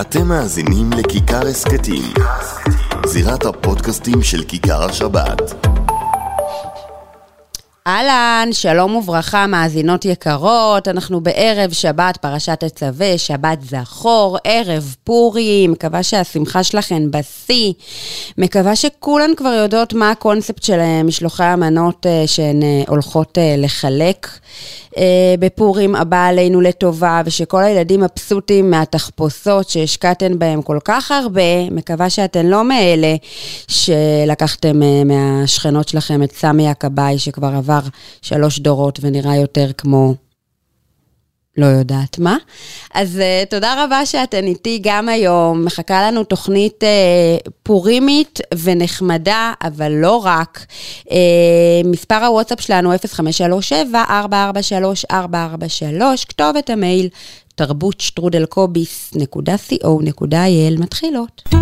אתם מאזינים לכיכר הסכתים, זירת הפודקאסטים של כיכר השבת. אהלן, שלום וברכה, מאזינות יקרות, אנחנו בערב שבת, פרשת תצווה, שבת זכור, ערב פורים, מקווה שהשמחה שלכן בשיא, מקווה שכולן כבר יודעות מה הקונספט של אה, משלוחי המנות אה, שהן אה, הולכות לחלק. אה, בפורים הבא עלינו לטובה, ושכל הילדים מבסוטים מהתחפושות שהשקעתן בהם כל כך הרבה. מקווה שאתן לא מאלה שלקחתם אה, מהשכנות שלכם את סמי הכבאי, שכבר עבר שלוש דורות ונראה יותר כמו לא יודעת מה. אז uh, תודה רבה שאתן איתי גם היום. מחכה לנו תוכנית uh, פורימית ונחמדה, אבל לא רק. Uh, מספר הוואטסאפ שלנו 0537-443-443, כתובת המייל תרבות שטרודלקוביס.co.il. מתחילות.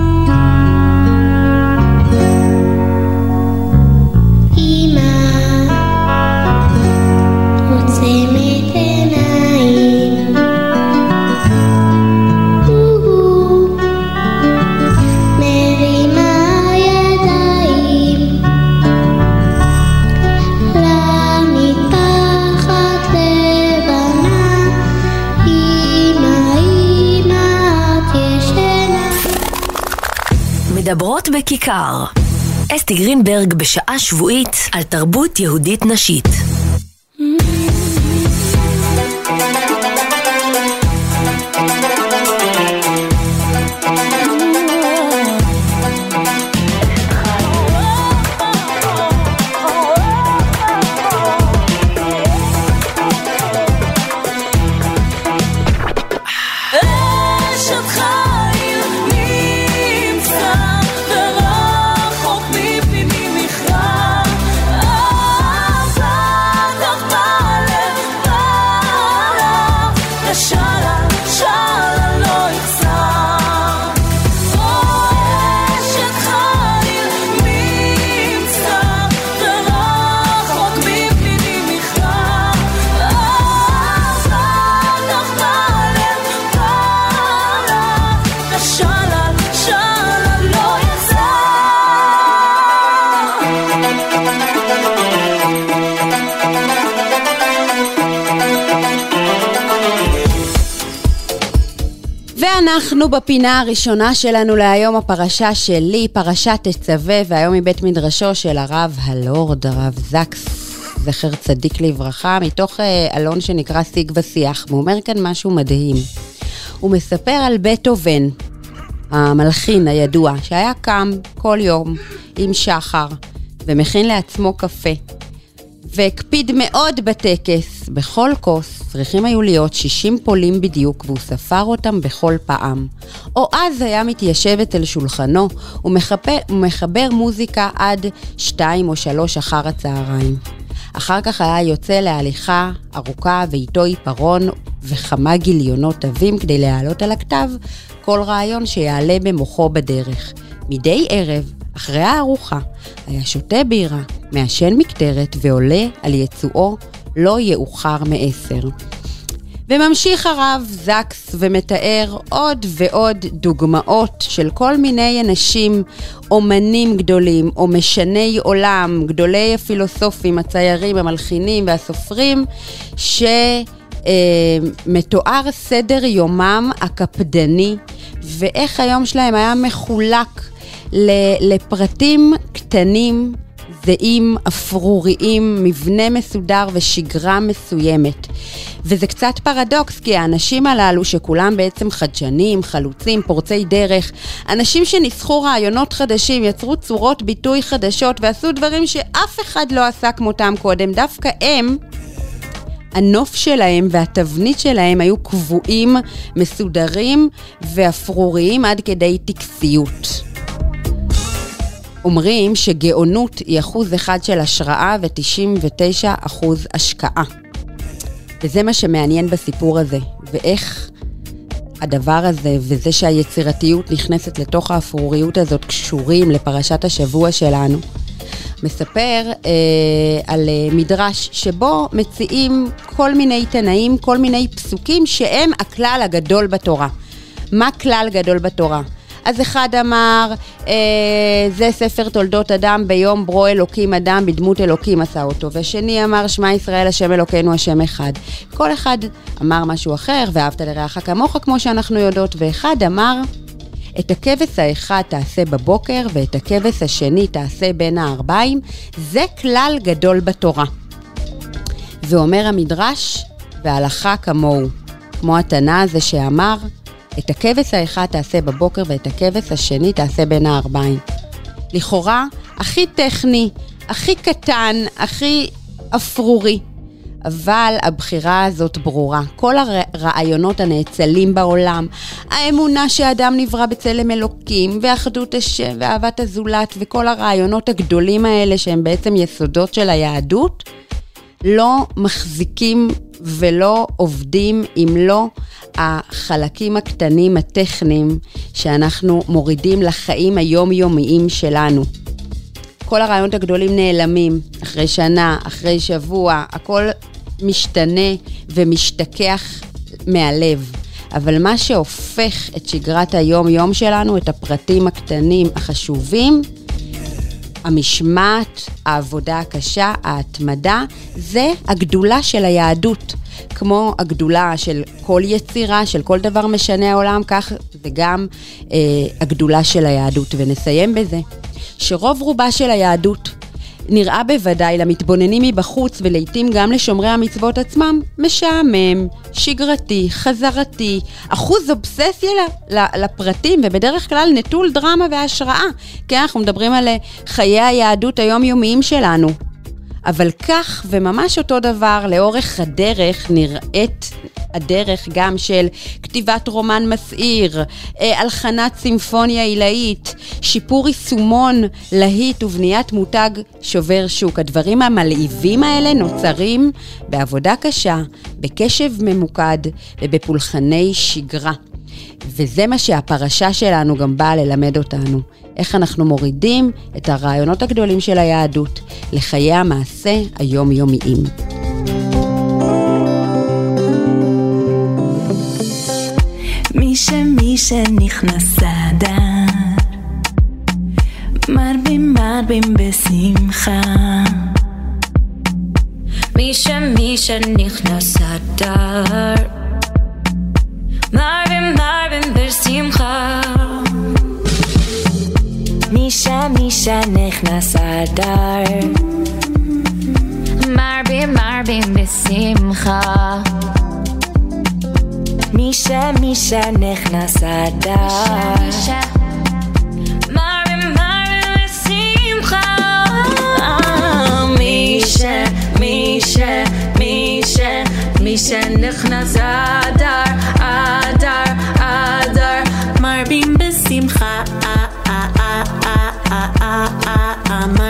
מדברות בכיכר. אסתי גרינברג בשעה שבועית על תרבות יהודית נשית. אנחנו בפינה הראשונה שלנו להיום, הפרשה שלי, פרשת תצווה, והיום מבית מדרשו של הרב הלורד, הרב זקס, זכר צדיק לברכה, מתוך אה, אלון שנקרא שיג ושיח, והוא אומר כאן משהו מדהים. הוא מספר על בטהובן, המלחין הידוע, שהיה קם כל יום עם שחר ומכין לעצמו קפה. והקפיד מאוד בטקס, בכל כוס צריכים היו להיות 60 פולים בדיוק, והוא ספר אותם בכל פעם. או אז היה מתיישב אצל שולחנו ומחבר, מוזיקה עד שתיים או שלוש אחר הצהריים. אחר כך היה יוצא להליכה ארוכה ואיתו עיפרון וכמה גיליונות עבים כדי להעלות על הכתב כל רעיון שיעלה במוחו בדרך. מדי ערב, אחרי הארוחה, היה שותה בירה, מעשן מקטרת ועולה על יצואו לא יאוחר מעשר. וממשיך הרב זקס ומתאר עוד ועוד דוגמאות של כל מיני אנשים, אומנים גדולים או משני עולם, גדולי הפילוסופים, הציירים, המלחינים והסופרים, שמתואר אה, סדר יומם הקפדני, ואיך היום שלהם היה מחולק לפרטים קטנים זהים, אפרוריים, מבנה מסודר ושגרה מסוימת. וזה קצת פרדוקס, כי האנשים הללו, שכולם בעצם חדשנים, חלוצים, פורצי דרך, אנשים שניסחו רעיונות חדשים, יצרו צורות ביטוי חדשות ועשו דברים שאף אחד לא עשה כמותם קודם, דווקא הם... הנוף שלהם והתבנית שלהם היו קבועים, מסודרים ואפרוריים עד כדי טקסיות. אומרים שגאונות היא אחוז אחד של השראה ו-99 אחוז השקעה. וזה מה שמעניין בסיפור הזה, ואיך הדבר הזה וזה שהיצירתיות נכנסת לתוך האפרוריות הזאת קשורים לפרשת השבוע שלנו. מספר אה, על אה, מדרש שבו מציעים כל מיני תנאים, כל מיני פסוקים שהם הכלל הגדול בתורה. מה כלל גדול בתורה? אז אחד אמר, אה, זה ספר תולדות אדם, ביום ברו אלוקים אדם, בדמות אלוקים עשה אותו. ושני אמר, שמע ישראל, השם אלוקינו, השם אחד. כל אחד אמר משהו אחר, ואהבת לרעך כמוך, כמו שאנחנו יודעות, ואחד אמר, את הכבש האחד תעשה בבוקר, ואת הכבש השני תעשה בין הערביים. זה כלל גדול בתורה. ואומר המדרש, והלכה כמוהו. כמו התנא הזה שאמר, את הכבש האחד תעשה בבוקר ואת הכבש השני תעשה בין הערביים. לכאורה, הכי טכני, הכי קטן, הכי אפרורי. אבל הבחירה הזאת ברורה. כל הרעיונות הנאצלים בעולם, האמונה שאדם נברא בצלם אלוקים, ואחדות השם, ואהבת הזולת, וכל הרעיונות הגדולים האלה שהם בעצם יסודות של היהדות, לא מחזיקים ולא עובדים אם לא החלקים הקטנים הטכניים שאנחנו מורידים לחיים היומיומיים שלנו. כל הרעיונות הגדולים נעלמים אחרי שנה, אחרי שבוע, הכל משתנה ומשתכח מהלב. אבל מה שהופך את שגרת היום-יום שלנו, את הפרטים הקטנים החשובים, המשמעת, העבודה הקשה, ההתמדה, זה הגדולה של היהדות. כמו הגדולה של כל יצירה, של כל דבר משנה העולם, כך זה גם אה, הגדולה של היהדות. ונסיים בזה, שרוב רובה של היהדות נראה בוודאי למתבוננים מבחוץ ולעיתים גם לשומרי המצוות עצמם משעמם, שגרתי, חזרתי, אחוז אובססיה לפרטים ובדרך כלל נטול דרמה והשראה. כן, אנחנו מדברים על חיי היהדות היומיומיים שלנו. אבל כך וממש אותו דבר לאורך הדרך נראית הדרך גם של כתיבת רומן מסעיר, אה, הלחנת סימפוניה עילאית, שיפור יישומון להיט ובניית מותג שובר שוק. הדברים המלהיבים האלה נוצרים בעבודה קשה, בקשב ממוקד ובפולחני שגרה. וזה מה שהפרשה שלנו גם באה ללמד אותנו. איך אנחנו מורידים את הרעיונות הגדולים של היהדות לחיי המעשה היומיומיים. מי שמי שנכנס אדר, מרבים מרבים בשמחה. מי שמי שנכנס אדר, מרבים מרבים בשמחה. מישה מישה נכנס אדר מרבים מרבים בשמחה מישה מישה נכנס אדר מרבים מרבים בשמחה מישה מישה מישה מישה נכנס אדר אדר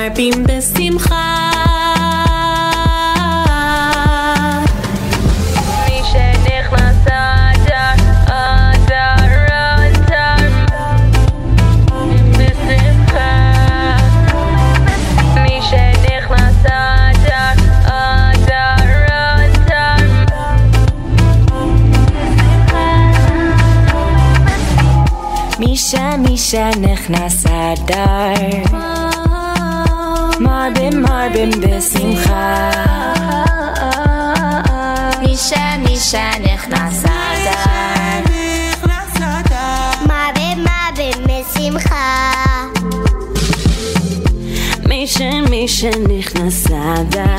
מרבים בשמחה. מרבים בשמחה. מישה מישה נכנס אדר מרבים מרבים בשמחה. מישה מישה נכנס אדר מרבים מרבים בשמחה. מישה מישה נכנס אדר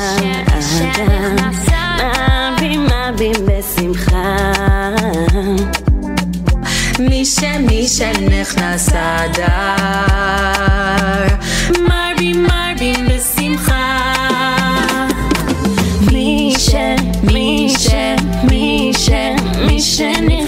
מרבים מרבים בשמחה. מי שמי שנכנס אדר מי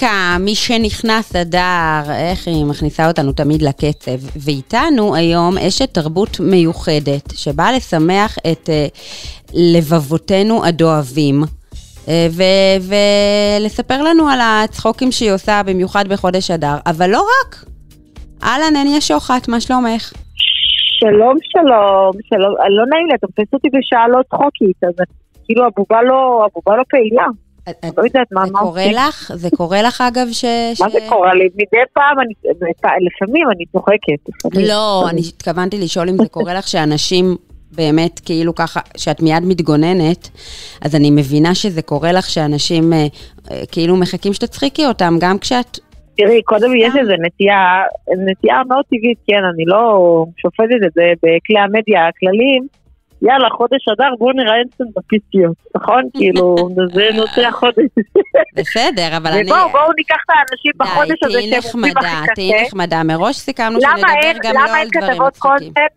פרנצ'סקה, מי שנכנס אדר, איך היא מכניסה אותנו תמיד לקצב. ואיתנו היום אשת תרבות מיוחדת, שבאה לשמח את uh, לבבותינו הדואבים. ו- ולספר לנו על הצחוקים שהיא עושה, במיוחד בחודש אדר, אבל לא רק. אהלן, הניה שוחט, מה שלומך? שלום, שלום, שלום, לא נעים לי, אתה מפס אותי בשעה לא צחוקית, אז כאילו הבובה לא, הבובה לא פעילה. לא יודעת מה, עושים. זה קורה לך? זה קורה לך אגב ש... מה זה קורה לי? מדי פעם, לפעמים אני צוחקת. לא, אני התכוונתי לשאול אם זה קורה לך שאנשים באמת כאילו ככה, שאת מיד מתגוננת, אז אני מבינה שזה קורה לך שאנשים אה, אה, כאילו מחכים שתצחיקי אותם, גם כשאת... תראי, קודם יש איזו נטייה, נטייה מאוד טבעית, כן, אני לא שופטת את זה בכלי המדיה הכלליים. יאללה, חודש אדר, בואו נראה סטנדאפיסטיות, נכון? כאילו, זה נושא החודש. בסדר, אבל אני... ובואו, בואו ניקח את האנשים בחודש הזה שהם עובדים הכי קשה. תהיי נחמדה, מראש סיכמנו שנדבר גם לא על דברים מצחיקים. למה אין כתבות קונספט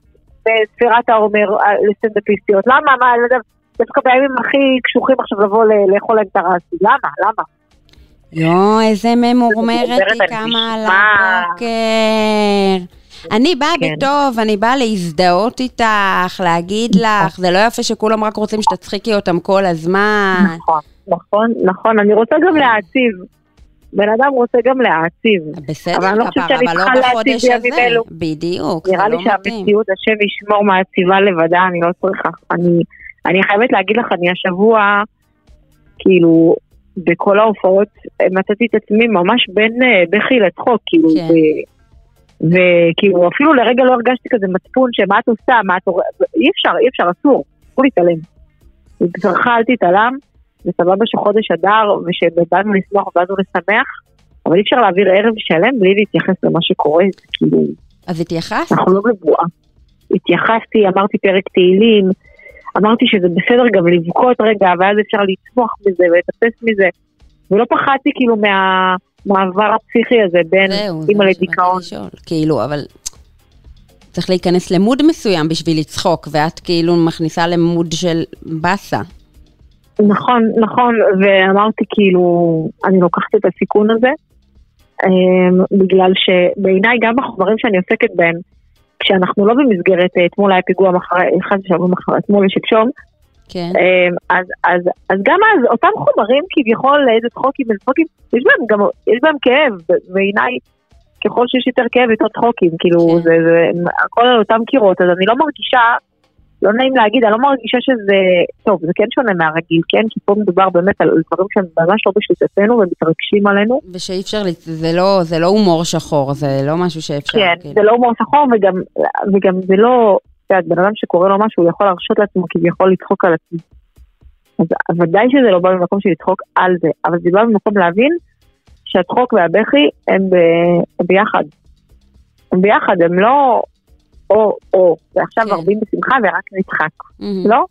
בספירת העומר אה, לסטנדאפיסטיות? למה? מה, לא יודע, דווקא בימים הכי קשוחים עכשיו לבוא לאכול להם את הרסי, למה? למה? יואו, איזה ממורמרת היא קמה על הבוקר. אני באה כן. בטוב, אני באה להזדהות איתך, להגיד נכון. לך, זה לא יפה שכולם רק רוצים שתצחיקי אותם כל הזמן. נכון, נכון, נכון, אני רוצה גם להעציב. בן אדם רוצה גם להעציב. בסדר, אבל אני לא חושבת שאני לא צריכה להעציב בימים אלו. בדיוק, זה לא מתאים. נראה לי שהמציאות, השם ישמור מעציבה לבדה, אני לא צריכה. אני, אני חייבת להגיד לך, אני השבוע, כאילו, בכל ההופעות מצאתי את עצמי ממש בין אה, בכי לצחוק, כאילו, כן. וכאילו אפילו לרגע לא הרגשתי כזה מצפון שמה את עושה, מה את עושה, אי אפשר, אי אפשר, אסור, אסור להתעלם. בצערך אל תתעלם, וסבבה שחודש אדר, ושבאנו לשמוח ובאנו לשמח, אבל אי אפשר להעביר ערב שלם בלי להתייחס למה שקורה, זה כאילו... אז התייחסת? אנחנו לא בבואה. התייחסתי, אמרתי פרק תהילים, אמרתי שזה בסדר גם לבכות רגע, ואז אפשר לצמוח מזה ולטפס מזה, ולא פחדתי כאילו מה... המעבר הפסיכי הזה בין אימא לדיכאון. כאילו, אבל צריך להיכנס למוד מסוים בשביל לצחוק, ואת כאילו מכניסה למוד של באסה. נכון, נכון, ואמרתי כאילו, אני לוקחת את הסיכון הזה, אמ, בגלל שבעיניי גם בחומרים שאני עוסקת בהם, כשאנחנו לא במסגרת, אה, אתמול היה פיגוע מחר, אחד שבוע מחר, אתמול ושלשום, כן. אמ, אז, אז, אז גם אז, אותם חומרים כביכול, איזה צחוקים, איזה צחוקים, יש בהם גם, יש בהם כאב, בעיניי, ככל שיש יותר כאב, יותר צחוקים, כאילו, כן. זה, זה, הכל על אותם קירות, אז אני לא מרגישה, לא נעים להגיד, אני לא מרגישה שזה, טוב, זה כן שונה מהרגיל, כן? כי פה מדובר באמת על דברים שהם ממש לא בשליטתנו ומתרגשים עלינו. ושאי אפשר, זה לא, זה לא הומור שחור, זה לא משהו שאפשר. כן, כאילו. זה לא הומור שחור וגם, וגם זה לא, יודעת, בן אדם שקורה לו משהו, הוא יכול להרשות לעצמו כביכול לצחוק על עצמו. אז ודאי שזה לא בא ממקום של לצחוק על זה, אבל זה בא ממקום להבין שהצחוק והבכי הם, ב, הם ביחד. הם ביחד, הם לא או-או, ועכשיו כן. מרבים בשמחה ורק נצחק, mm-hmm. לא?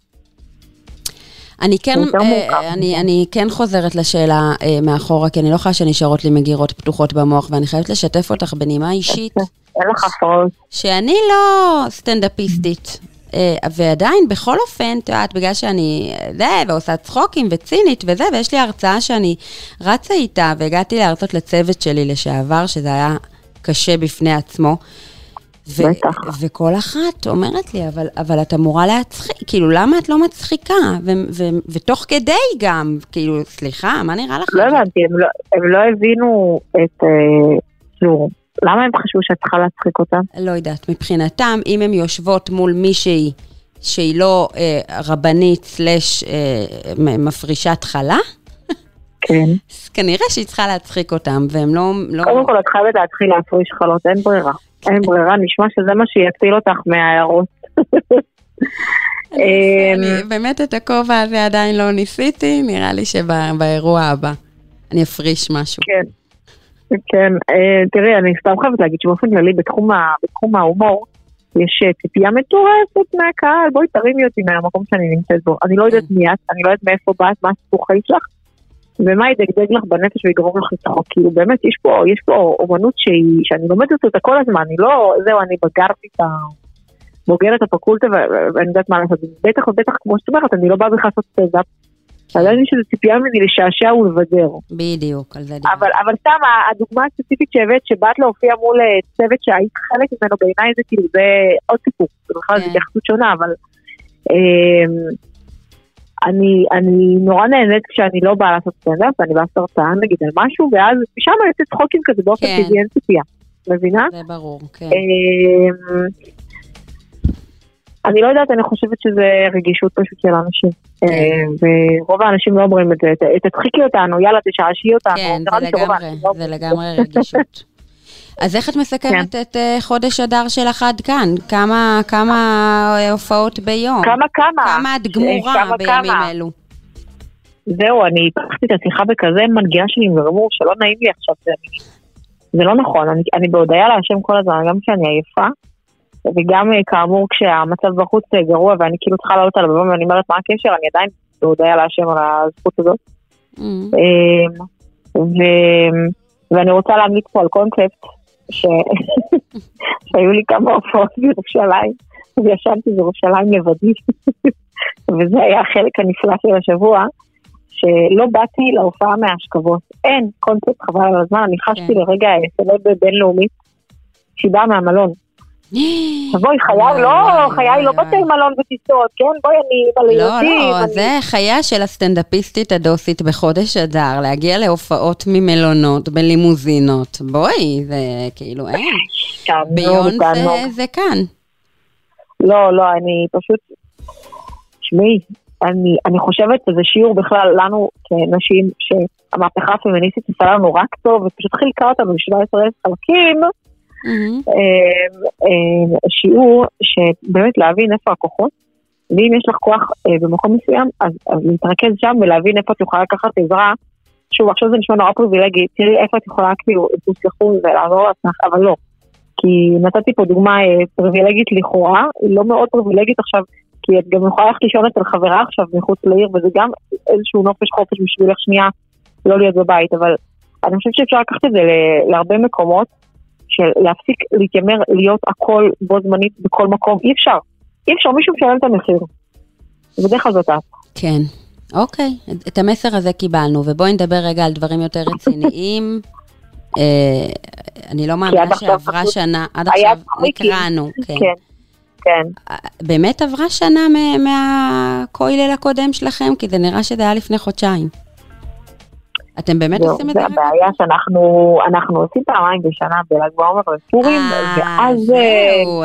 אני כן, אה, אני, אני כן חוזרת לשאלה אה, מאחורה, כי אני לא יכולה שנשארות לי מגירות פתוחות במוח, ואני חייבת לשתף אותך בנימה אישית. אין לך הפרעות. שאני לא סטנדאפיסטית. אה, ועדיין, בכל אופן, את יודעת, בגלל שאני זה, ועושה צחוקים וצינית וזה, ויש לי הרצאה שאני רצה איתה, והגעתי להרצות לצוות שלי לשעבר, שזה היה קשה בפני עצמו. בטח. וכל אחת אומרת לי, אבל, אבל את אמורה להצחיק, כאילו, למה את לא מצחיקה? ותוך כדי גם, כאילו, סליחה, מה נראה לך? לא הבנתי, הם, לא, הם לא הבינו את, אה, כאילו, למה הם חשבו שאת צריכה להצחיק אותם? לא יודעת, מבחינתם, אם הן יושבות מול מישהי שהיא לא אה, רבנית סלש אה, מפרישת חלה, כן. אז כנראה שהיא צריכה להצחיק אותם, והם לא... לא... קודם כל, את חייבת להתחיל להפריש חלות, אין ברירה. אין ברירה, נשמע שזה מה שיציל אותך מההערות. אמ, באמת את הכובע הזה עדיין לא ניסיתי, נראה לי שבאירוע הבא אני אפריש משהו. כן, כן. אה, תראי, אני סתם חייבת להגיד שבאופן כללי בתחום ההומור, יש אה, ציפייה מטורפת מהקהל, בואי תרימי אותי מהמקום שאני נמצאת בו. אני לא יודעת כן. מי את, אני לא יודעת מאיפה באת, מה הסיפור חיים שלך, ומה ידגדג לך בנפש ויגרום לך לצחוק. כאילו באמת, יש פה, יש פה אומנות שהיא, שאני לומדת אותה כל הזמן, אני לא, זהו, אני בגרתי את ה... בוגרת הפקולטה ואני יודעת מה לעשות. בטח ובטח, כמו שאת אומרת, אני לא באה בכלל לעשות סטנדאפ. אז ידעתי שזו ציפייה ממני לשעשע ולבדר. בדיוק, על זה דיברתי. אבל, אבל סתם, הדוגמה הספציפית שהבאת, שבאת להופיע מול אה, צוות שהיית חלק ממנו, בעיניי זה כאילו, זה עוד סיפור. זה בכלל כן. התייחסות שונה, אבל... אה, אני, אני נורא נהנית כשאני לא באה לעשות סטנדאפ, אני באה סרטן נגיד על משהו, ואז משם אני יוצאת צחוקים כזה באופן כן. טבעי, אין ציפייה. מבינה? זה ברור, כן. אני לא יודעת, אני חושבת שזה רגישות פשוט של אנשים. כן. אמ, ורוב האנשים לא אומרים את זה, תצחיקי אותנו, יאללה תשעשעי אותנו. כן, זה לגמרי, לא זה לגמרי רגישות. אז איך את מסכמת כן. את uh, חודש אדר שלך עד כאן? כמה, כמה הופעות ביום? כמה כמה? כמה את גמורה כמה, בימים כמה. אלו? זהו, אני פתחתי את השיחה בכזה מנגיעה שלי עם גמור, שלא נעים לי עכשיו. זה, זה לא נכון, אני, אני בהודיה להשם כל הזמן, גם כשאני עייפה, וגם אה, כאמור כשהמצב בחוץ אה, גרוע ואני כאילו צריכה לעלות על הבמה ואני אומרת מה הקשר, אני עדיין בהודיה להשם על הזכות הזאת. Mm. אמ, ו... ואני רוצה להמליץ פה על קונספט ש... שהיו לי כמה הופעות בירושלים, וישבתי בירושלים לבדי, וזה היה החלק הנפלא של השבוע, שלא באתי להופעה מההשכבות. אין קונספט חבל על הזמן, אני חשתי כן. לרגע סלב בינלאומית, שהיא באה מהמלון. תבואי, חיי לא, חיי לא בתי מלון וטיסות, כן? בואי, אני אימא לילדים. לא, לא, זה חייה של הסטנדאפיסטית הדוסית בחודש אדר, להגיע להופעות ממלונות, בלימוזינות. בואי, זה כאילו אין. ביון זה כאן. לא, לא, אני פשוט... תשמעי, אני, אני חושבת שזה שיעור בכלל לנו כנשים, שהמהפכה הפמיניסטית עושה לנו רק טוב, ופשוט חילקה אותנו ב-17 חלקים. Mm-hmm. שיעור שבאמת להבין איפה הכוחות, ואם יש לך כוח אה, במקום מסוים, אז, אז להתרכז שם ולהבין איפה את יכולה לקחת עזרה. שוב, עכשיו זה נשמע נורא פריבילגי, תראי איפה את יכולה כאילו, תסלחו ולעזור לעצמך, אבל לא. כי נתתי פה דוגמה אה, פריבילגית לכאורה, היא לא מאוד פריבילגית עכשיו, כי את גם יכולה ללכת לישון אצל חברה עכשיו מחוץ לעיר, וזה גם איזשהו נופש חופש בשבילך שנייה לא להיות בבית, אבל אני חושבת שאפשר לקחת את זה להרבה מקומות, של להפסיק להתיימר להיות הכל בו זמנית בכל מקום, אי אפשר. אי אפשר, מישהו משלם את המחיר. בדרך כלל זאת את. כן. אוקיי, את המסר הזה קיבלנו, ובואי נדבר רגע על דברים יותר רציניים. אה, אני לא מאמינה שעברה שנה, עד עכשיו נקראנו. כן. כן. כן. אה, באמת עברה שנה מהכולל הקודם שלכם? כי זה נראה שזה היה לפני חודשיים. אתם באמת עושים את זה? זה הבעיה שאנחנו אנחנו עושים פעמיים בשנה בל"ג בעומר ופורים, אה, ואז...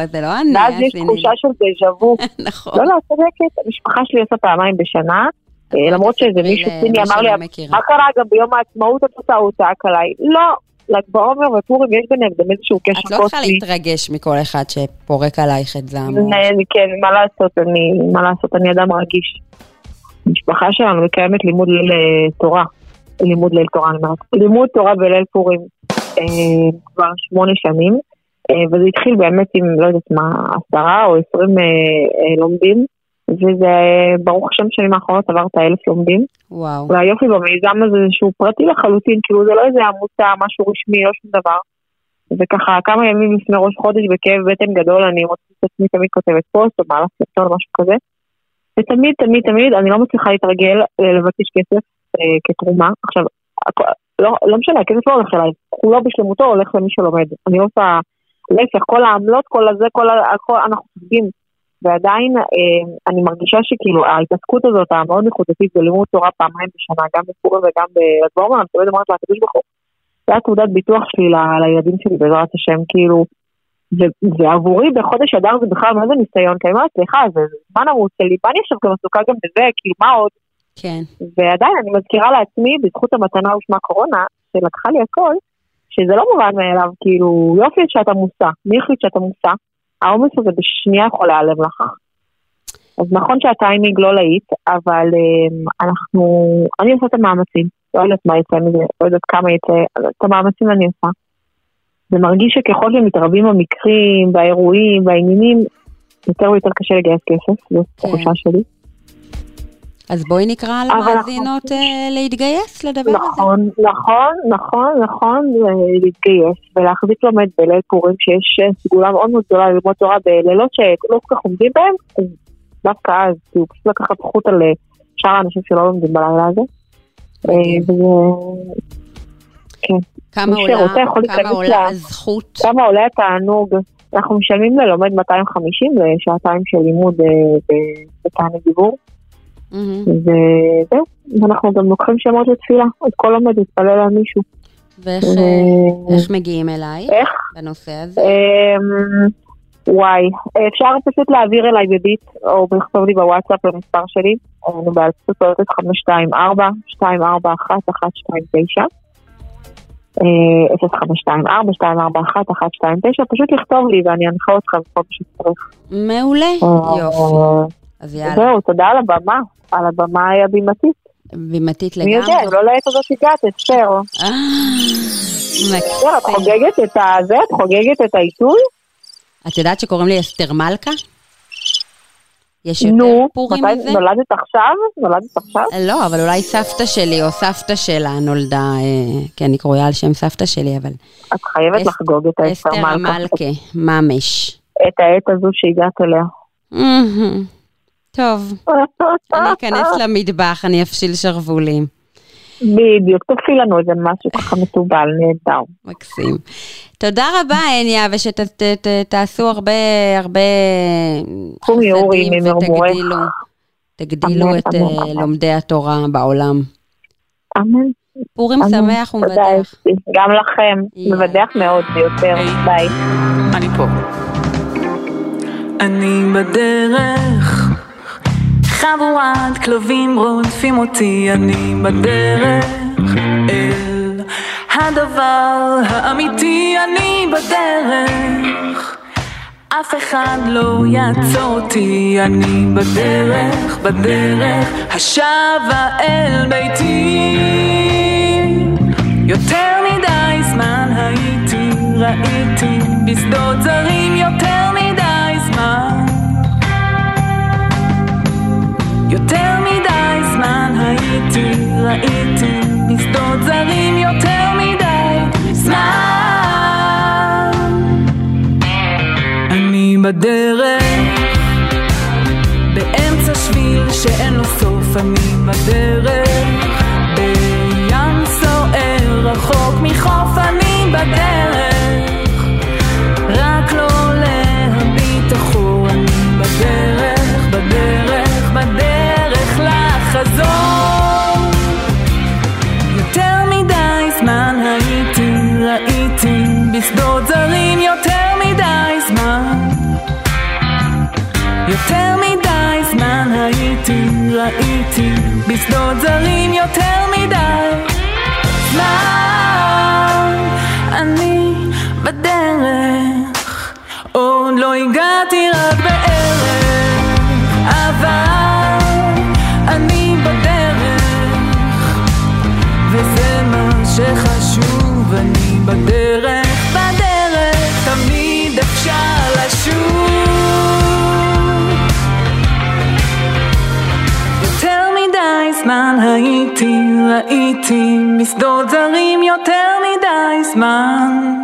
אז זה לא אני. ואז יש תחושה של דז'ה וו. נכון. לא, לא, צודקת, המשפחה שלי עושה פעמיים בשנה. אה, למרות שאיזה מישהו סיני אמר לי, מה קרה גם ביום העצמאות את עושה אותה עליי? לא, ל"ג בעומר ופורים יש ביניהם גם איזשהו קשר קוסמי. את לא צריכה להתרגש מכל אחד שפורק עלייך את זעמו. כן, מה לעשות, אני, מה לעשות, אני אדם רגיש. המשפחה שלנו מקיימת לימוד לתורה. לימוד ליל תורה, אני אומרת, לימוד תורה בליל פורים אה, כבר שמונה שנים, אה, וזה התחיל באמת עם, לא יודעת מה, עשרה או עשרים אה, לומדים, וזה, ברוך השם, שנים האחרונות עבר את האלף לומדים. וואו. והיופי במיזם הזה זה שהוא פרטי לחלוטין, כאילו זה לא איזה עמותה, משהו רשמי, לא שום דבר. וככה כמה ימים לפני ראש חודש בכאב בטן גדול אני מוצאת את עצמי תמיד כותבת פוסט או מעלה סרטון או משהו כזה. ותמיד תמיד תמיד אני לא מצליחה להתרגל לבקש כסף כתרומה. עכשיו, לא, לא משנה, הכסף לא הולך אליי, כולו בשלמותו הולך למי שלומד. אני לא עושה, להפך, כל העמלות, כל הזה, כל הכל, אנחנו חושבים. ועדיין אה, אני מרגישה שכאילו ההתעסקות הזאת המאוד נקודתית בלימוד תורה פעמיים בשנה, גם בפורים וגם בדבורמה, אני תמיד אומרת לה, הקדוש ברוך הוא, זה התעודת ביטוח שלי ל, לילדים שלי בעזרת השם, כאילו, ועבורי בחודש אדר זה בכלל מה ניסיון, כי אני אומרת, סליחה, זה זמן ערוץ שלי, מה אני עכשיו גם עסוקה גם בזה, כאילו, מה עוד? כן. ועדיין אני מזכירה לעצמי, בזכות המתנה ושמה קורונה, שלקחה לי הכל, שזה לא מובן מאליו, כאילו, יופי שאתה מוסע, מי החליט שאתה מוסע? העומס הזה בשנייה יכול להיעלם לך. אז נכון שהטיימינג לא להיט, אבל um, אנחנו, אני עושה את המאמצים, לא יודעת מה יצא מזה, לא יודעת כמה יצא, את המאמצים אני עושה. זה מרגיש שככל שמתרבים המקרים והאירועים והעניינים, יותר ויותר קשה לגייס כסף, זו כן. תחושה שלי. אז בואי נקרא למאזינות אנחנו... אה, להתגייס לדבר נכון, הזה. נכון, נכון, נכון, להתגייס ולהחזיק לומד בליל פורים שיש אה, סגולה מאוד מאוד גדולה ללמוד תורה בלילות שלא כל כך עומדים בהם, אז דווקא אז, כאילו פשוט לקחת זכות על שאר האנשים שלא לומדים בלילה הזה. אה, וזה... כן. כמה עולה, כמה עולה הזכות? כמה עולה התענוג? אנחנו משלמים ללומד 250 לשעתיים של לימוד אה, בתענוג דיבור, מהמם. וזהו. ואנחנו גם לוקחים שמות לתפילה, אז כל לומד יתפלל על מישהו. ואיך ו- אה, איך מגיעים אליי איך? בנושא הזה? אמ, וואי, אפשר פשוט להעביר אליי בביט, או לכתוב לי בוואטסאפ למספר שלי, אני באלפות פרטית 524 241 129 אה, 0524 241 129 פשוט לכתוב לי ואני אנחה אותך בכל מה שצריך. מעולה, אה, יופי. אז יאללה, זהו, תודה על הבמה, על הבמה הבימתית. בימתית מי יודע, לגמרי. אם לא לעת הזאת הגעת, אסתר. אה, את מקסים. חוגגת את הזה? את חוגגת את העיתוי? את יודעת שקוראים לי אסתר מלכה? יש יותר נו, פורים מזה? נולדת עכשיו? נולדת עכשיו? לא, אבל אולי סבתא שלי או סבתא שלה נולדה, אה, כן, היא קרויה על שם סבתא שלי, אבל את חייבת לחגוג את האסתר אסתר מלכה. ממש. את העת הזו שהגעת אליה. טוב, אני אכנס למטבח, אני אפשיל שרוולים. בדיוק, תעשי לנו איזה משהו ככה מתובל, נהדר. מקסים. תודה רבה, הניה, ושתעשו הרבה, הרבה חסדים ממרמורך. ותגדילו, תגדילו את אה. לומדי התורה בעולם. אמן. פורים. שמח תודה, ומבדח. גם לכם. מבדח מאוד ביותר. ביי. אני פה. אני בדרך, חבורת כלבים רודפים אותי, אני בדרך אל הדבר האמיתי, אני בדרך. אף אחד לא יעצור אותי, אני בדרך, בדרך, השבה אל ביתי. יותר מדי זמן הייתי, ראיתי בשדות זרים יותר יותר מדי זמן הייתי, ראיתי בשדות זרים יותר מדי זמן. אני בדרך, באמצע שביל שאין לו סוף, אני בדרך, בים סוער רחוק מחוף, אני בדרך, ראיתי בשדות זרים יותר מדי זמן. אני בדרך, עוד לא הגעתי רק בערך, אבל אני בדרך. וזה מה שחשוב, אני בדרך, ראיתי בשדות זרים יותר מדי זמן.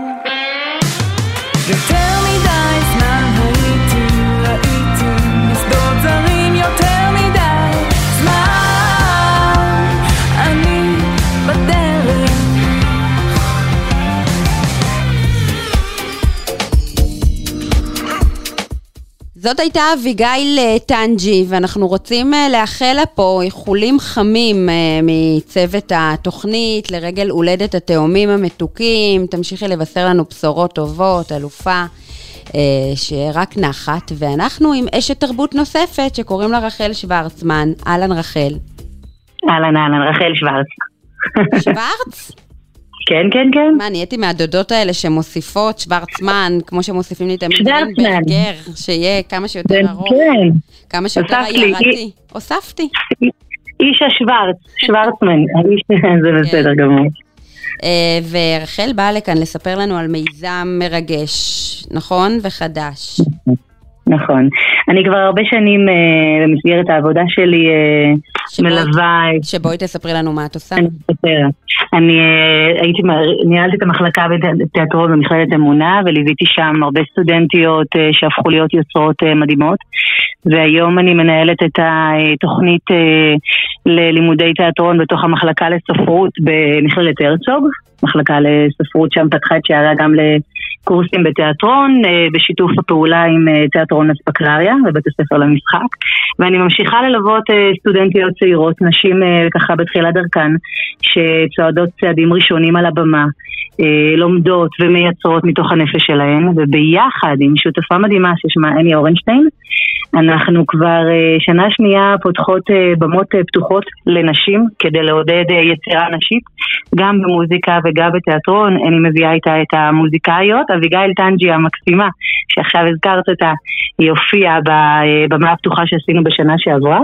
זאת הייתה אביגיל אה, טנג'י, ואנחנו רוצים אה, לאחל לה פה איחולים חמים אה, מצוות התוכנית לרגל הולדת התאומים המתוקים. תמשיכי לבשר לנו בשורות טובות, אלופה, שרק נחת. ואנחנו עם אשת תרבות נוספת שקוראים לה רחל שוורצמן. אהלן רחל. אהלן אהלן, רחל שוורץ. שוורץ? כן, כן, כן. מה, נהייתי מהדודות האלה שמוסיפות שוורצמן, כמו שמוסיפים לי תמיד שוורצמן. ברגר, שיהיה כמה שיותר כן, ארוך, כן. כמה שיותר עיירתי. הוספתי. איש השוורץ, שוורצמן, זה בסדר גמור. אה, ורחל באה לכאן לספר לנו על מיזם מרגש, נכון? וחדש. נכון. אני כבר הרבה שנים אה, במסגרת העבודה שלי אה, מלווה... שבואי תספרי לנו מה את עושה. אני אספר. אני אה, הייתי, ניהלתי את המחלקה בתיאטרון במכללת אמונה וליוויתי שם הרבה סטודנטיות אה, שהפכו להיות יוצרות אה, מדהימות והיום אני מנהלת את התוכנית ללימודי תיאטרון בתוך המחלקה לספרות במכללת הרצוג. מחלקה לספרות שם פתחה את שעריה גם לקורסים בתיאטרון, בשיתוף הפעולה עם תיאטרון אספקלריה בבית הספר למשחק. ואני ממשיכה ללוות סטודנטיות צעירות, נשים ככה בתחילת דרכן, שצועדות צעדים ראשונים על הבמה, אה, לומדות ומייצרות מתוך הנפש שלהן, וביחד עם שותפה מדהימה ששמה אני אורנשטיין, אנחנו כבר אה, שנה שנייה פותחות אה, במות פתוחות לנשים כדי לעודד יצירה נשית, גם במוזיקה וגם בתיאטרון. אני מביאה איתה את המוזיקאיות, אביגיל טנג'י המקסימה, שעכשיו הזכרת אותה, היא הופיעה בבמה הפתוחה שעשינו בשנה שעברה.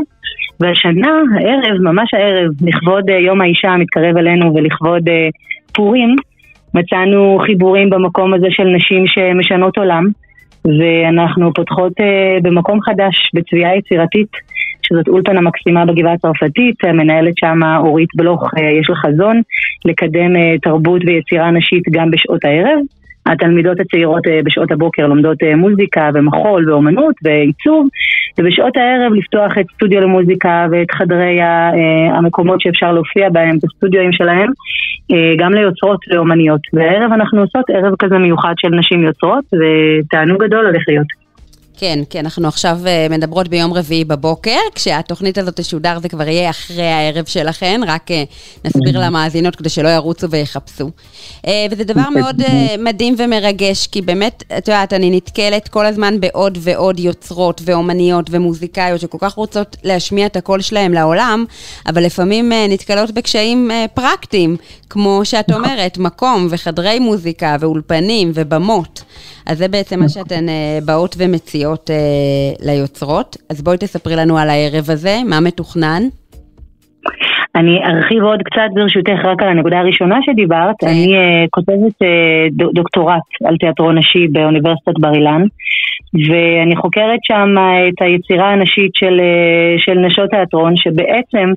והשנה, הערב, ממש הערב, לכבוד יום האישה המתקרב אלינו ולכבוד פורים, מצאנו חיבורים במקום הזה של נשים שמשנות עולם, ואנחנו פותחות uh, במקום חדש, בצביעה יצירתית, שזאת אולפנה מקסימה בגבעה הצרפתית, מנהלת שם אורית בלוך, יש לה חזון לקדם תרבות ויצירה נשית גם בשעות הערב. התלמידות הצעירות אה, בשעות הבוקר לומדות אה, מוזיקה ומחול ואומנות ועיצוב ובשעות הערב לפתוח את סטודיו למוזיקה ואת חדרי אה, המקומות שאפשר להופיע בהם, את הסטודיואים שלהם, גם ליוצרות ואומניות. והערב אנחנו עושות ערב כזה מיוחד של נשים יוצרות ותענוג גדול הולך להיות. כן, כן, אנחנו עכשיו uh, מדברות ביום רביעי בבוקר, כשהתוכנית הזאת תשודר זה כבר יהיה אחרי הערב שלכן, רק uh, נסביר למאזינות כדי שלא ירוצו ויחפשו. Uh, וזה דבר מאוד uh, מדהים ומרגש, כי באמת, את יודעת, אני נתקלת כל הזמן בעוד ועוד יוצרות ואומניות ומוזיקאיות שכל כך רוצות להשמיע את הקול שלהם לעולם, אבל לפעמים נתקלות בקשיים פרקטיים, כמו שאת נכון. אומרת, מקום וחדרי מוזיקה ואולפנים ובמות. אז זה בעצם מה שאתן uh, באות ומציעות uh, ליוצרות. אז בואי תספרי לנו על הערב הזה, מה מתוכנן? אני ארחיב עוד קצת ברשותך רק על הנקודה הראשונה שדיברת. כן. אני uh, כותבת uh, דוקטורט על תיאטרון נשי באוניברסיטת בר אילן. ואני חוקרת שם את היצירה הנשית של, אה, של נשות תיאטרון, שבעצם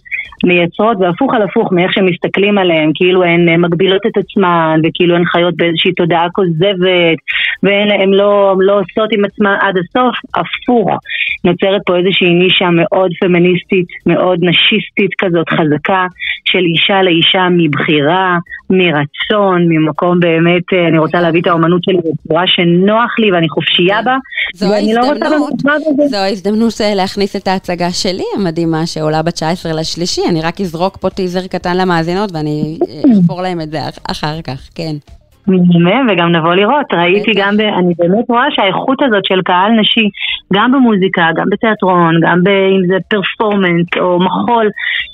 מייצרות, והפוך על הפוך מאיך שמסתכלים עליהן, כאילו הן אה, מגבילות את עצמן, וכאילו הן חיות באיזושהי תודעה כוזבת, והן לא, לא עושות עם עצמן עד הסוף, הפוך. נוצרת פה איזושהי נישה מאוד פמיניסטית, מאוד נשיסטית כזאת, חזקה, של אישה לאישה מבחירה, מרצון, ממקום באמת, אה, אני רוצה להביא את האומנות שלי בצורה שנוח לי ואני חופשייה בה. זו לא זו ההזדמנות להכניס את ההצגה שלי המדהימה שעולה ב-19 לשלישי, אני רק אזרוק פה טיזר קטן למאזינות ואני אפור להם את זה אחר כך, כן. מהמם, וגם נבוא לראות. ראיתי גם, ב, אני באמת רואה שהאיכות הזאת של קהל נשי, גם במוזיקה, גם בתיאטרון, גם ב, אם זה פרפורמנס או מחול,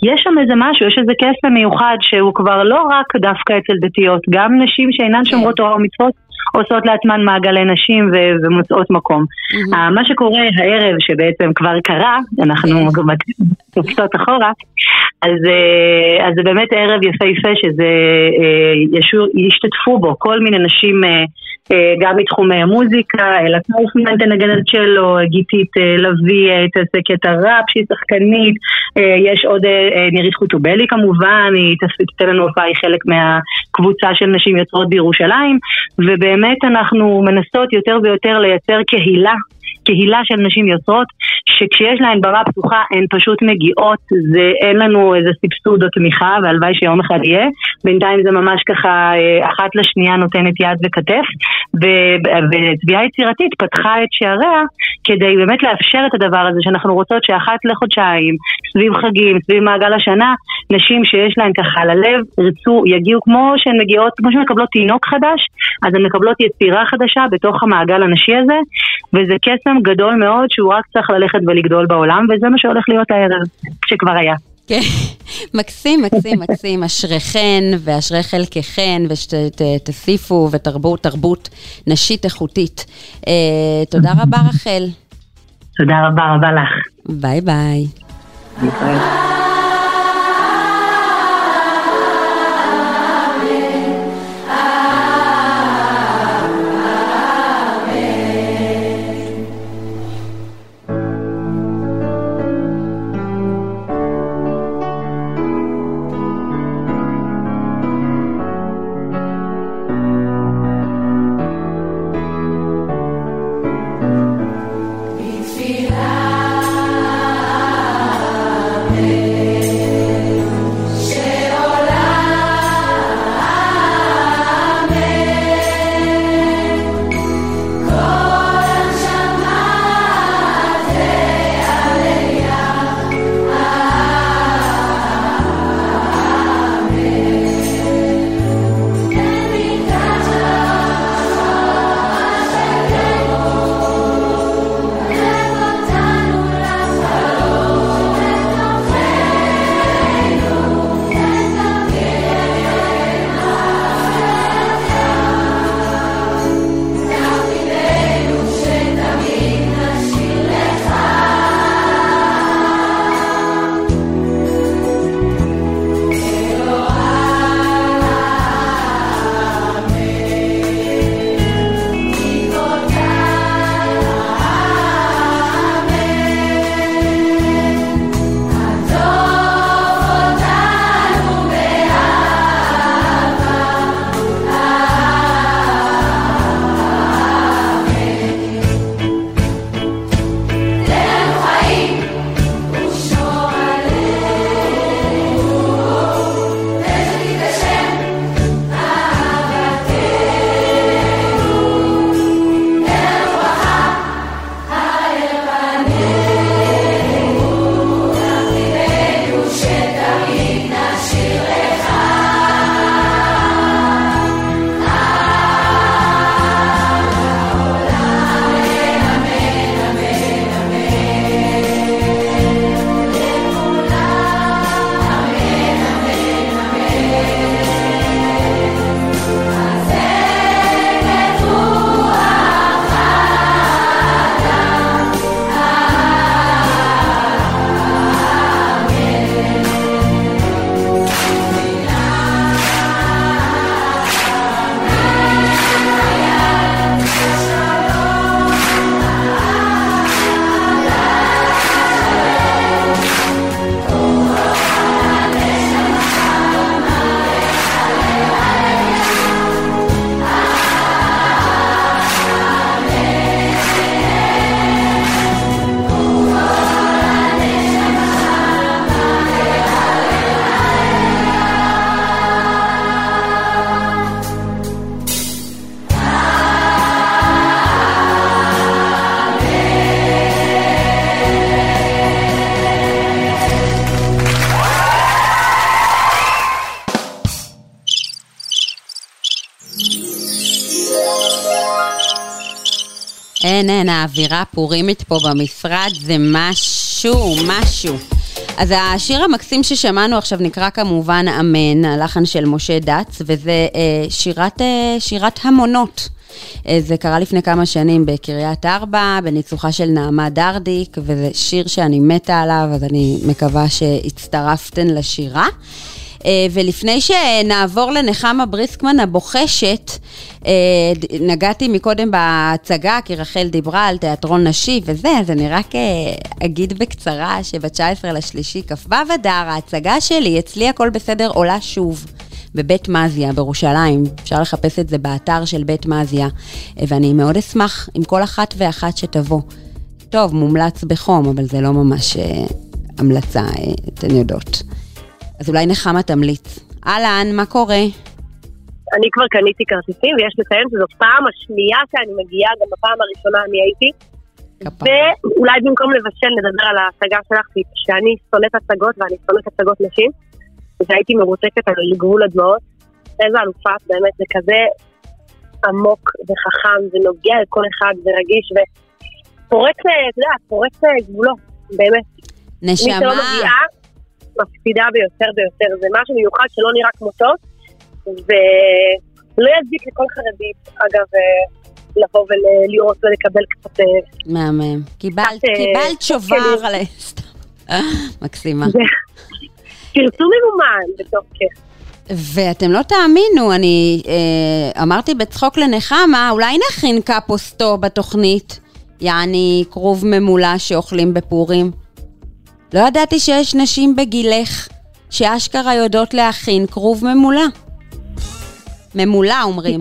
יש שם איזה משהו, יש איזה קסם מיוחד שהוא כבר לא רק דווקא אצל דתיות, גם נשים שאינן שומרות תורה ומצוות עושות לעצמן מעגלי נשים ו- ומוצאות מקום. Mm-hmm. מה שקורה הערב, שבעצם כבר קרה, אנחנו קופצות כן. אחורה, אז, אה, אז זה באמת ערב יפהפה שזה, אה, ישתתפו בו כל מיני נשים אה, גם מתחומי המוזיקה, אלה קאופמן תנגן על צ'לו, גיתית לביא תעסק את הראפ שהיא שחקנית, יש עוד נירית חוטובלי כמובן, היא תיתן לנו הופעה, היא חלק מהקבוצה של נשים יוצרות בירושלים, ובאמת אנחנו מנסות יותר ויותר לייצר קהילה קהילה של נשים יוצרות, שכשיש להן במה פתוחה הן פשוט מגיעות, זה, אין לנו איזה סבסוד או תמיכה, והלוואי שיום אחד יהיה. בינתיים זה ממש ככה אה, אחת לשנייה נותנת יד וכתף, ותביעה יצירתית פתחה את שעריה כדי באמת לאפשר את הדבר הזה, שאנחנו רוצות שאחת לחודשיים, סביב חגים, סביב מעגל השנה, נשים שיש להן ככה על הלב, ירצו, יגיעו כמו שהן מגיעות, כמו שהן מקבלות תינוק חדש, אז הן מקבלות יצירה חדשה בתוך המעגל הנשי הזה, וזה קסם גדול מאוד שהוא רק צריך ללכת ולגדול בעולם, וזה מה שהולך להיות הערב, שכבר היה. כן, מקסים, מקסים, מקסים, אשריכן ואשרי חלקכן ושתוסיפו ותרבו תרבות נשית איכותית. אה, תודה רבה רחל. תודה רבה רבה לך. ביי ביי. אין, אין, האווירה הפורימית פה במשרד זה משהו, משהו. אז השיר המקסים ששמענו עכשיו נקרא כמובן אמן, הלחן של משה דץ, וזה אה, שירת, אה, שירת המונות. אה, זה קרה לפני כמה שנים בקריית ארבע, בניצוחה של נעמה דרדיק, וזה שיר שאני מתה עליו, אז אני מקווה שהצטרפתן לשירה. אה, ולפני שנעבור לנחמה בריסקמן הבוחשת, אה, נגעתי מקודם בהצגה, כי רחל דיברה על תיאטרון נשי וזה, אז אני רק אה, אגיד בקצרה שב-19 לשלישי, כ"ו אדר, ההצגה שלי, אצלי הכל בסדר, עולה שוב. בבית מזיה בירושלים, אפשר לחפש את זה באתר של בית מזיה, ואני מאוד אשמח עם כל אחת ואחת שתבוא. טוב, מומלץ בחום, אבל זה לא ממש אה, המלצה, אה, אתן יודעות. אז אולי נחמה תמליץ. אהלן, מה קורה? אני כבר קניתי כרטיסים, ויש לציין שזו פעם השנייה שאני מגיעה, גם בפעם הראשונה אני הייתי. ואולי במקום לבשל נדבר על ההצגה שלך, שאני שונאת הצגות ואני שונאת הצגות נשים, והייתי מרותקת על גבול הדמעות. איזה אלופה, באמת, זה כזה עמוק וחכם ונוגע לכל אחד ורגיש ופורץ, אתה יודע, פורץ גבולות, באמת. נשמה. מי שלא מגיעה, מפסידה ביותר ויותר. זה משהו מיוחד שלא נראה כמותו, ולא יזיק לכל חרדית, אגב, אה, לבוא ולראות ולקבל קצת... אה, מהמם. קיבלת, אה, קיבלת שובר על... מקסימה. פרסום ממומן בתוך כיף. ואתם לא תאמינו, אני אה, אמרתי בצחוק לנחמה, אולי נכין קפוסטו בתוכנית, יעני כרוב ממולה שאוכלים בפורים. לא ידעתי שיש נשים בגילך שאשכרה יודעות להכין כרוב ממולה. ממולה אומרים.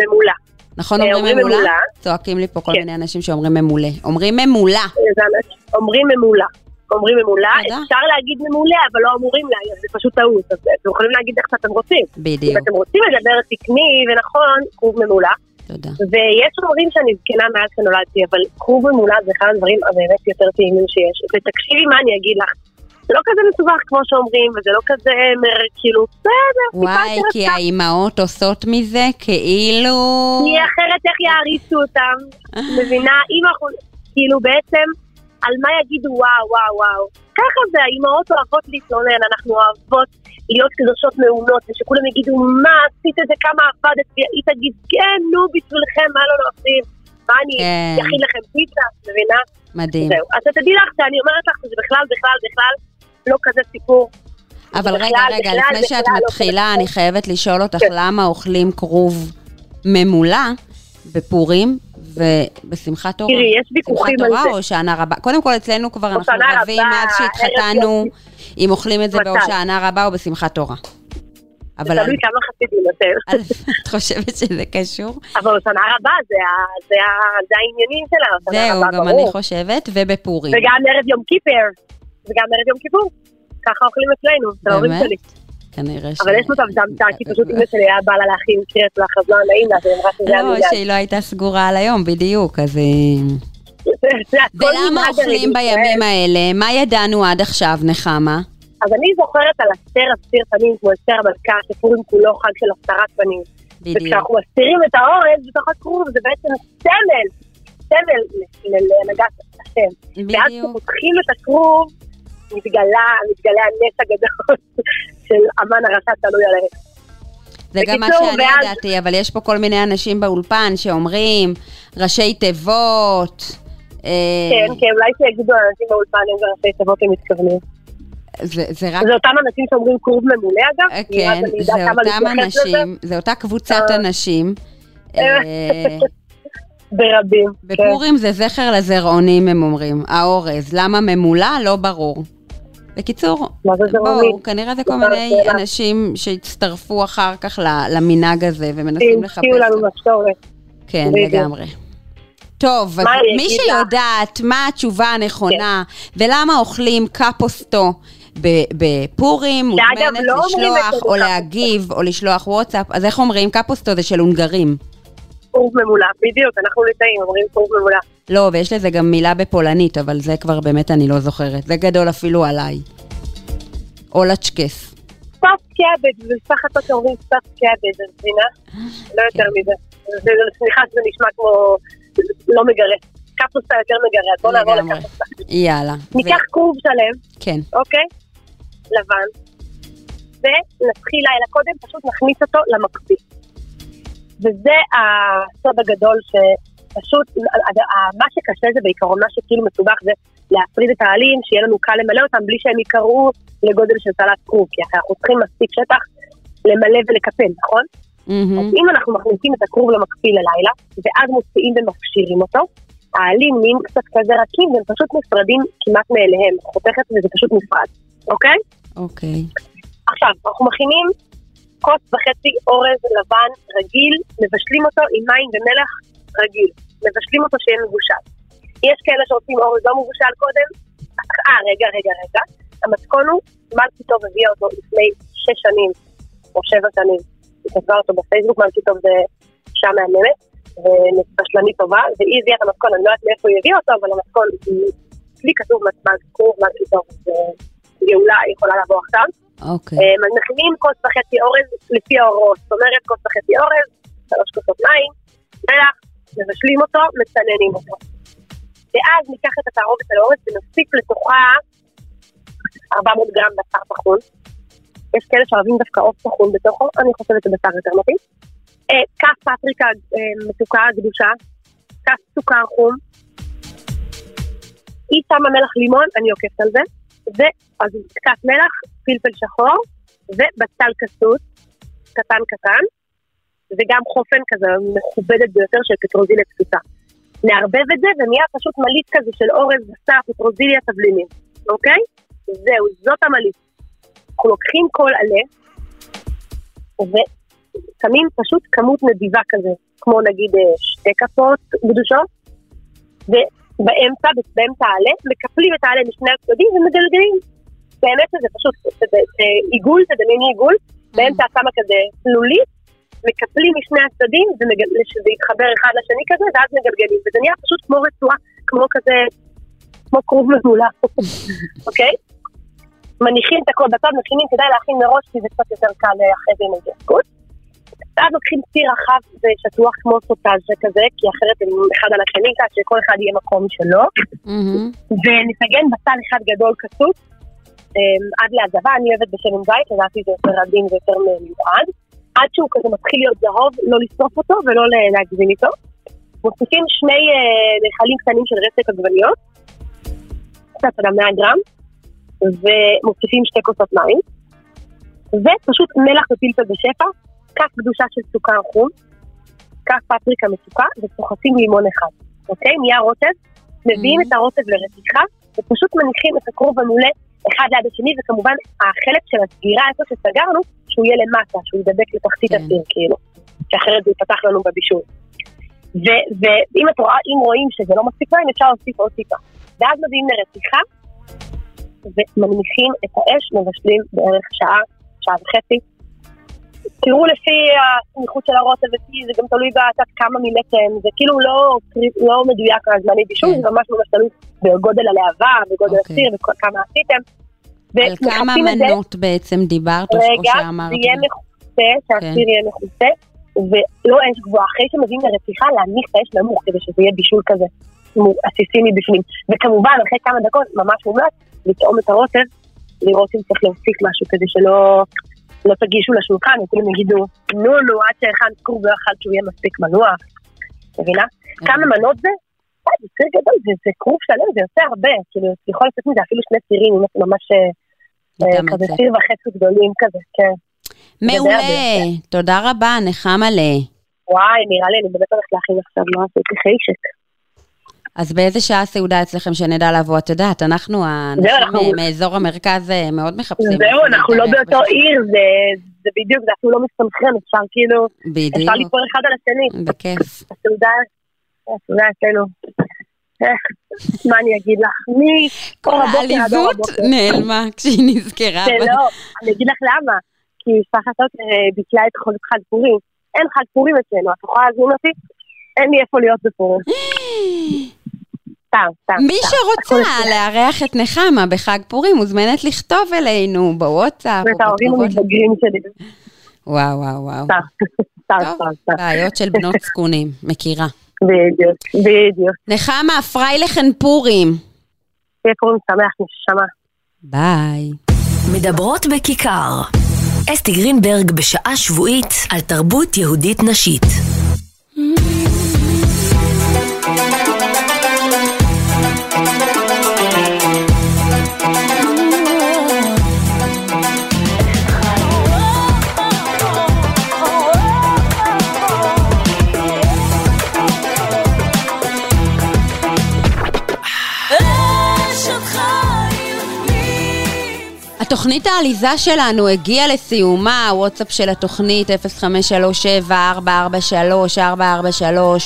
ממולה. נכון אה, אומרים ממולה? צועקים לי פה כל כן. מיני אנשים שאומרים ממולה. אומרים ממולה. אה, אומרים ממולה. אומרים ממולה, אפשר להגיד ממולה, אבל לא אמורים להגיד, זה פשוט טעות. אז אתם יכולים להגיד איך שאתם רוצים. בדיוק. אם אתם רוצים לדבר תקני ונכון, כרוב ממולה. תודה. ויש אומרים שאני זקנה מאז שנולדתי, אבל כרוב ממולה זה אחד הדברים הבאמת יותר טעימים שיש. ותקשיבי מה אני אגיד לך. זה לא כזה מסובך כמו שאומרים, וזה לא כזה, כאילו, בסדר, וואי, כי האימהות עושות מזה כאילו... כי אחרת איך יעריצו אותם, מבינה? אנחנו, כאילו בעצם, על מה יגידו וואו, וואו, וואו. ככה זה, האימהות אוהבות להתלונן, אנחנו אוהבות להיות קדושות מעונות, ושכולם יגידו, מה, עשית את זה, כמה עבדת, והיא תגיד, כן, נו, בשבילכם, מה לא להפסיד? מה אני אכין כן. לכם פיצה, מבינה? מדהים. זהו. אז תדעי לך שאני אומרת לך שזה בכלל, בכלל, בכלל לא כזה סיפור. אבל רגע, רגע, לפני שאת לא מתחילה, אני חייבת לשאול אותך כן. למה אוכלים כרוב ממולה בפורים ובשמחת תורה. תראי, יש ויכוחים על זה. או שענה רבה? קודם כל, אצלנו כבר אנחנו רבים מאז שהתחתנו, אם אוכלים את זה בהושענא רבה או בשמחת תורה. אבל... זה תלוי כמה חסידים יותר. את חושבת שזה קשור? אבל הושענא רבה זה העניינים שלה, זהו, גם אני חושבת, ובפורים. וגם ערב יום קיפר, וגם ערב יום כיפור. ככה אוכלים אצלנו, זה ההורים שלי. כנראה ש... אבל יש מצב זמתה, כי פשוט אמא שלי היה בא לה להכין קרט לחזון נעים לה, והיא אמרה שזה המנהל. לא, שהיא לא הייתה סגורה על היום, בדיוק, אז... ולמה אוכלים בימים האלה? מה ידענו עד עכשיו, נחמה? אז אני זוכרת על אסתר אסתיר פנים, כמו אסתר המלכה, שפורים כולו חג של הסתרת פנים. בדיוק. וכשאנחנו מסתירים את האורז בתוך הכרוב, זה בעצם סמל, סמל להנהגת השם. בדיוק. ואז כשפותחים את הכרוב, מתגלה, מתגלה הנס הגדול של אמן הרשע תלוי עליהם. זה גם מה שאני ואז... ידעתי, אבל יש פה כל מיני אנשים באולפן שאומרים ראשי תיבות. אה, כן, כן, אולי שיגידו אנשים באולפן איזה ראשי תיבות הם מתכוונים. זה, זה רק... זה אותם אנשים שאומרים קורב ממולא אגב? אה, כן, זה אותם אנשים, זה אותה קבוצת אה. אנשים. ברבים. כן. בפורים זה זכר לזרעונים, הם אומרים. האורז. למה ממולא? לא ברור. בקיצור, בואו, כנראה זה כל מיני אנשים שהצטרפו אחר כך למנהג הזה ומנסים לחפש. המציאו לנו מסורת. כן, לגמרי. טוב, אז מי שיודעת מה התשובה הנכונה כן. ולמה אוכלים קפוסטו בפורים, מוזמנת לא לשלוח או להגיב או לשלוח וואטסאפ, אז איך אומרים? קפוסטו זה של הונגרים. קורב ממולא, בדיוק, אנחנו ליטאים, אומרים קורב ממולא. לא, ויש לזה גם מילה בפולנית, אבל זה כבר באמת אני לא זוכרת. זה גדול אפילו עליי. או לצ'אנקס. stuffed cabbage, ובסך הכל אומרים stuffed cabbage, את מבינה? לא יותר כן. מזה. סליחה שזה נשמע כמו לא מגרד. קפוסטה יותר מגרד, בוא נעבור לקפוסטה. יאללה. ניקח כרוב שלם, כן. אוקיי? לבן, ונתחיל לילה קודם, פשוט נכניס אותו למקפיא. וזה הסוד הגדול שפשוט, מה שקשה זה בעיקרון, מה שכאילו מסובך זה להפריד את העלים, שיהיה לנו קל למלא אותם בלי שהם ייקראו לגודל של סלט כרוב, כי אנחנו צריכים מספיק שטח למלא ולקפל, נכון? Mm-hmm. אז אם אנחנו מכניסים את הכרוב למקפיא ללילה, ואז מוציאים ומפשירים אותו, העלים נהיים קצת כזה רכים והם פשוט נפרדים כמעט מאליהם, חותכת וזה פשוט נפרד, אוקיי? אוקיי. עכשיו, אנחנו מכינים כוס וחצי אורז לבן רגיל, מבשלים אותו עם מים ומלח רגיל. מבשלים אותו שיהיה מבושל. יש כאלה שעושים אורז לא מבושל קודם. אה, רגע, רגע, רגע. המתכון הוא, מלכי טוב הביאה אותו לפני שש שנים, או שבע שנים. היא כתבה אותו בפייסבוק, מלכי טוב זה אישה מהממת, ובשלנית טובה, והיא הביאה את המתכון, אני לא יודעת מאיפה היא הביאה אותו, אבל המתכון, אצלי כתוב מלכי טוב, גאולה יכולה לבוא עכשיו. אוקיי. אה, אז מכינים כוס וחצי אורז לפי ההוראות, זאת אומרת כוס וחצי אורז, שלוש כוסות מים, מלח, מבשלים אותו, מצננים אותו. ואז ניקח את התערובת של האורז ונוסיף לתוכה 400 גרם בשר טחון. יש כאלה שאוהבים דווקא עוף טחון בתוכו, אני חושבת שבשר יותר מתאים. אה, כף פפריקה אה, מתוקה גדושה, כף סוכר חום. היא שמה מלח לימון, אני עוקפת על זה. ואז קצת מלח, פלפל שחור, ובצל כסות, קטן קטן, וגם חופן כזה מכובדת ביותר של פטרוזיליה פשוטה. נערבב את זה ונהיה פשוט מליט כזה של אורז, בשר, פטרוזיליה, תבלינים, אוקיי? זהו, זאת המליט. אנחנו לוקחים כל עלה, ושמים פשוט כמות נדיבה כזה, כמו נגיד אה, שתי כפות קדושות, באמצע, באמצע העלה, מקפלים את העלה משני הצדדים ומגלגלים. באמת זה פשוט, זה עיגול, תדמייני עיגול, באמצע שמה כזה תלולית, מקפלים משני הצדדים, שזה יתחבר אחד לשני כזה, ואז מגלגלים. וזה נהיה פשוט כמו רצועה, כמו כזה, כמו כרוב ממולה, אוקיי? מניחים את הכל בצד, מכינים, כדאי להכין מראש, כי זה קצת יותר קל אחרי זה עם ההתעסקות. ואז לוקחים ציר רחב ושטוח כמו סוטאז' כזה, כי אחרת הם אחד על השני, כך שכל אחד יהיה מקום שלו. ונתגן בסל אחד גדול כסות, אמ, עד להגבה, אני אוהבת בשמן זית, לדעתי זה יותר עדין ויותר מיוחד. עד שהוא כזה מתחיל להיות זהוב, לא לשרוף אותו ולא להגזים איתו. מוסיפים שני נחלים אה, קטנים של רסק עגבניות, קצת עד 100 גרם, ומוסיפים שתי כוסות מים. ופשוט מלח ופלפל בשפע, כף קדושה של סוכר חום, כף פפריקה מתוקה וסוחטים לימון אחד, אוקיי? נהיה רוטב, מביאים mm-hmm. את הרוטב לרתיחה ופשוט מניחים את הכרוב המולא אחד ליד השני, וכמובן החלק של הסגירה, איפה שסגרנו, שהוא יהיה למטה, שהוא ידבק לתחתית כן. הסיר, כאילו, שאחרת זה יפתח לנו בבישול. ואם רואה, רואים שזה לא מספיק מים, אפשר להוסיף עוד טיפה. ואז מביאים לרתיחה, ומנמיכים את האש, מבשלים בערך שעה, שעה וחצי, תראו לפי הסמיכות של הרוטב, זה גם תלוי קצת כמה מילאתם, זה כאילו לא, לא מדויק הזמני בישול, כן. זה ממש ממש תלוי בגודל הלהבה, בגודל okay. אוקיי. הסיר וכמה עשיתם. על כמה מנות בעצם דיברת, או שאמרת? רגע, זה יהיה מכוסה, שהסיר כן. יהיה מכוסה, ולא אש גבוהה. אחרי שמביאים לרתיחה, להניח את האש נמוך, כדי שזה יהיה בישול כזה עסיסי מבפנים. וכמובן, אחרי כמה דקות, ממש מומלץ, לטעום את הרוטב, לראות אם צריך להוסיף משהו כדי שלא לא תגישו לשולחן, וכולם יגידו, נו נו, עד שהכנת כור ואכל שהוא יהיה מספיק מנוח, מבינה? כן. כמה מנות זה? אה, זה סיר גדול, זה כרוב שלם, זה יוצא הרבה, כאילו, יכול לצאת מזה אפילו שני סירים, אם אתם ממש אה, אה, כזה סיר וחצי גדולים כזה, כן. מעולה, תודה רבה, נחמה ל... וואי, נראה לי, אני באמת הולכת להכין עכשיו, לא עשיתי חיישק. אז באיזה שעה הסעודה אצלכם שנדע לבוא? את יודעת, אנחנו האנשים מאזור המרכז אה, מאוד מחפשים. זהו, אנחנו לא באותו עיר, זה בדיוק, זה אפילו לא מסתנכרן, אפשר כאילו, בדיוק. אפשר ליפול אחד על השני. בכיף. הסעודה, הסעודה אצלנו. מה אני אגיד לך? מי... העליבות נעלמה כשהיא נזכרה. זה לא, אני אגיד לך למה. כי משפחת אה, ביטלה את חג פורים. אין חג פורים אצלנו, את יכולה להזמין אותי? אין לי איפה להיות בפורים. סתם, סתם. מי שרוצה לארח את נחמה בחג פורים מוזמנת לכתוב אלינו בוואטסאפ. ואת ההורים המתבגרים שלי. וואו, וואו, וואו. סתם, סתם, סתם. בעיות של בנות זקונים, מכירה. בדיוק, בדיוק. נחמה, פריילכן פורים. שיהיה פורים שמח, נשמה. ביי. מדברות בכיכר. אסתי גרינברג בשעה שבועית על תרבות יהודית נשית. התוכנית העליזה שלנו הגיעה לסיומה, הוואטסאפ של התוכנית 0537-443-443,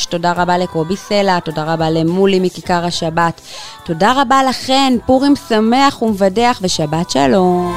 תודה רבה לקובי סלע, תודה רבה למולי מכיכר השבת, תודה רבה לכן, פורים שמח ומבדח ושבת שלום.